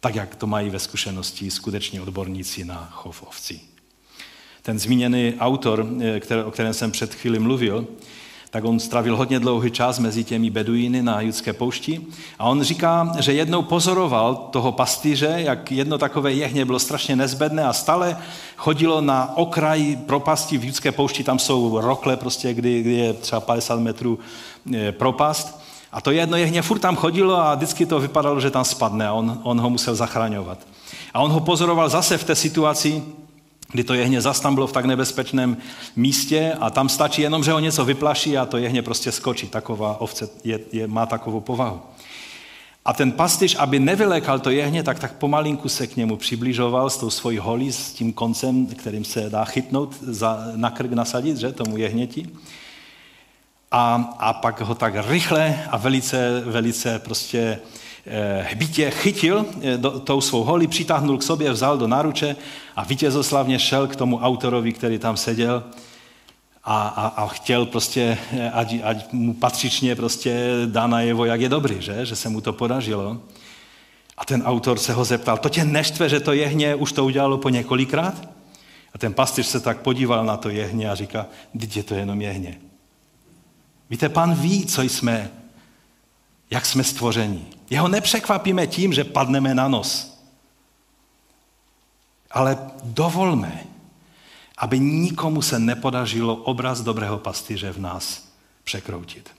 Tak, jak to mají ve zkušenosti skuteční odborníci na chov ovcí. Ten zmíněný autor, eh, o kterém jsem před chvíli mluvil, tak on strávil hodně dlouhý čas mezi těmi beduíny na judské poušti. A on říká, že jednou pozoroval toho pastýře, jak jedno takové jehně bylo strašně nezbedné a stále chodilo na okraj propasti v judské poušti, tam jsou rokle prostě, kdy, kdy je třeba 50 metrů propast. A to jedno jehně furt tam chodilo a vždycky to vypadalo, že tam spadne a on, on ho musel zachraňovat. A on ho pozoroval zase v té situaci, kdy to jehně zas tam bylo v tak nebezpečném místě a tam stačí jenom, že ho něco vyplaší a to jehně prostě skočí. Taková ovce je, je, má takovou povahu. A ten pastyř, aby nevylékal to jehně, tak tak pomalinku se k němu přibližoval s tou svojí holí, s tím koncem, kterým se dá chytnout, za, na krk nasadit, že, tomu jehněti. A, a pak ho tak rychle a velice, velice prostě Eh, hbitě chytil eh, do, tou svou holí, přitáhnul k sobě, vzal do náruče a vítězoslavně šel k tomu autorovi, který tam seděl a, a, a chtěl prostě, eh, ať, ať mu patřičně prostě dá najevo, jak je dobrý, že? že se mu to podařilo. A ten autor se ho zeptal, to tě neštve, že to jehně už to udělalo po několikrát? A ten pastýř se tak podíval na to jehně a říká, teď je to jenom jehně. Víte, pan ví, co jsme, jak jsme stvoření. Jeho nepřekvapíme tím, že padneme na nos. Ale dovolme, aby nikomu se nepodařilo obraz dobrého pastýře v nás překroutit.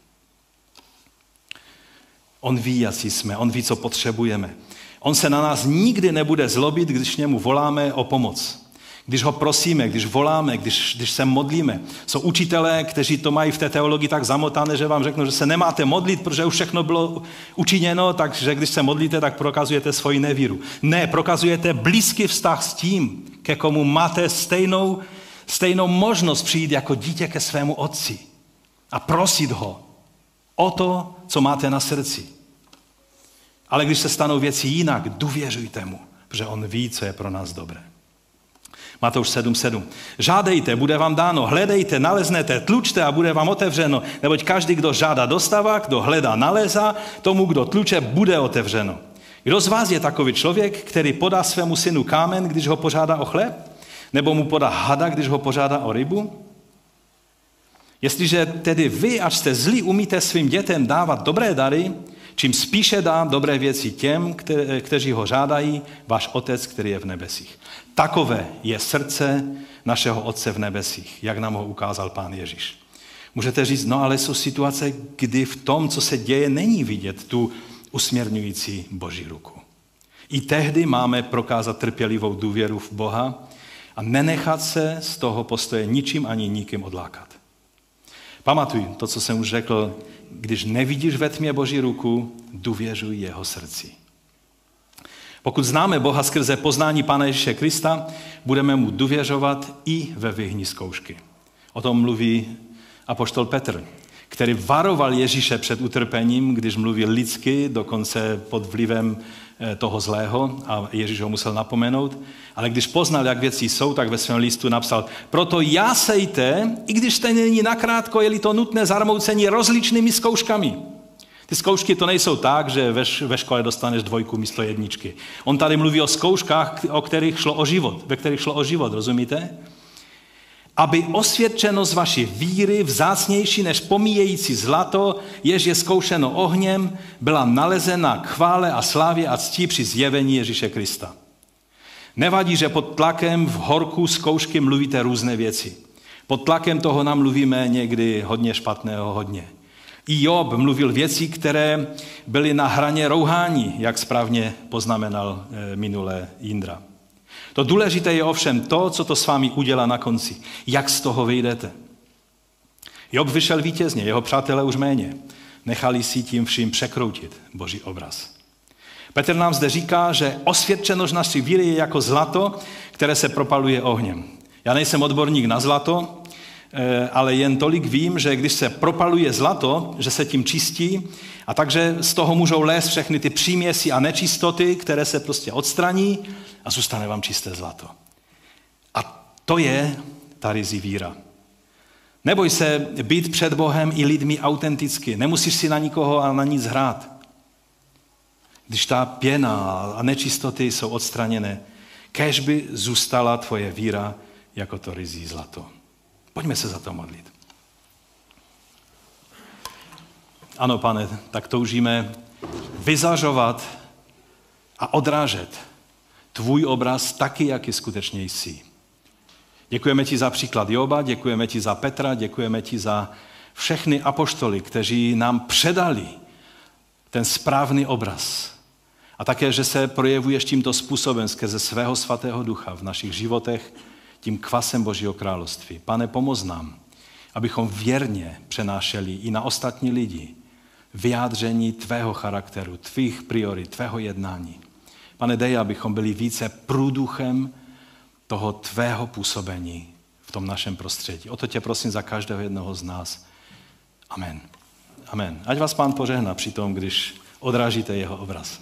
On ví, jaký jsme, on ví, co potřebujeme. On se na nás nikdy nebude zlobit, když němu voláme o pomoc když ho prosíme, když voláme, když, když se modlíme. Jsou učitelé, kteří to mají v té teologii tak zamotané, že vám řeknou, že se nemáte modlit, protože už všechno bylo učiněno, takže když se modlíte, tak prokazujete svoji nevíru. Ne, prokazujete blízký vztah s tím, ke komu máte stejnou, stejnou možnost přijít jako dítě ke svému otci a prosit ho o to, co máte na srdci. Ale když se stanou věci jinak, důvěřujte mu, protože on ví, co je pro nás dobré. Matouš 7.7. Žádejte, bude vám dáno, hledejte, naleznete, tlučte a bude vám otevřeno, neboť každý, kdo žádá, dostává, kdo hledá, nalézá, tomu, kdo tluče, bude otevřeno. Kdo z vás je takový člověk, který podá svému synu kámen, když ho požádá o chléb? Nebo mu podá hada, když ho požádá o rybu? Jestliže tedy vy, až jste zlí, umíte svým dětem dávat dobré dary, čím spíše dá dobré věci těm, kteří ho žádají, váš Otec, který je v nebesích. Takové je srdce našeho Otce v nebesích, jak nám ho ukázal Pán Ježíš. Můžete říct, no ale jsou situace, kdy v tom, co se děje, není vidět tu usměrňující Boží ruku. I tehdy máme prokázat trpělivou důvěru v Boha a nenechat se z toho postoje ničím ani nikým odlákat. Pamatuj to, co jsem už řekl, když nevidíš ve tmě Boží ruku, důvěřuj jeho srdci. Pokud známe Boha skrze poznání Pána Ježíše Krista, budeme mu důvěřovat i ve vyhní zkoušky. O tom mluví apoštol Petr, který varoval Ježíše před utrpením, když mluvil lidsky, dokonce pod vlivem eh, toho zlého a Ježíš ho musel napomenout. Ale když poznal, jak věci jsou, tak ve svém listu napsal, proto já sejte, i když jste není nakrátko, je-li to nutné zarmoucení rozličnými zkouškami. Ty zkoušky to nejsou tak, že ve, škole dostaneš dvojku místo jedničky. On tady mluví o zkouškách, o kterých šlo o život, ve kterých šlo o život, rozumíte? Aby osvědčenost vaší víry, vzácnější než pomíjející zlato, jež je zkoušeno ohněm, byla nalezena k chvále a slávě a ctí při zjevení Ježíše Krista. Nevadí, že pod tlakem v horku zkoušky mluvíte různé věci. Pod tlakem toho nám mluvíme někdy hodně špatného, hodně. I Job mluvil věci, které byly na hraně rouhání, jak správně poznamenal eh, minulé Jindra. To důležité je ovšem to, co to s vámi udělá na konci. Jak z toho vyjdete. Job vyšel vítězně, jeho přátelé už méně. Nechali si tím vším překroutit boží obraz. Petr nám zde říká, že osvědčenost naší víry je jako zlato, které se propaluje ohněm. Já nejsem odborník na zlato, ale jen tolik vím, že když se propaluje zlato, že se tím čistí a takže z toho můžou lézt všechny ty příměsi a nečistoty, které se prostě odstraní a zůstane vám čisté zlato. A to je ta rizí víra. Neboj se být před Bohem i lidmi autenticky. Nemusíš si na nikoho a na nic hrát. Když ta pěna a nečistoty jsou odstraněné, kež by zůstala tvoje víra jako to rizí zlato. Pojďme se za to modlit. Ano, pane, tak toužíme vyzařovat a odrážet tvůj obraz taky, jaký skutečně jsi. Děkujeme ti za příklad Joba, děkujeme ti za Petra, děkujeme ti za všechny apoštoly, kteří nám předali ten správný obraz. A také, že se projevuješ tímto způsobem skrze svého svatého ducha v našich životech, tím kvasem Božího království. Pane, pomoz nám, abychom věrně přenášeli i na ostatní lidi vyjádření tvého charakteru, tvých priorit, tvého jednání. Pane, dej, abychom byli více průduchem toho tvého působení v tom našem prostředí. O to tě prosím za každého jednoho z nás. Amen. Amen. Ať vás pán požehná při tom, když odrážíte jeho obraz.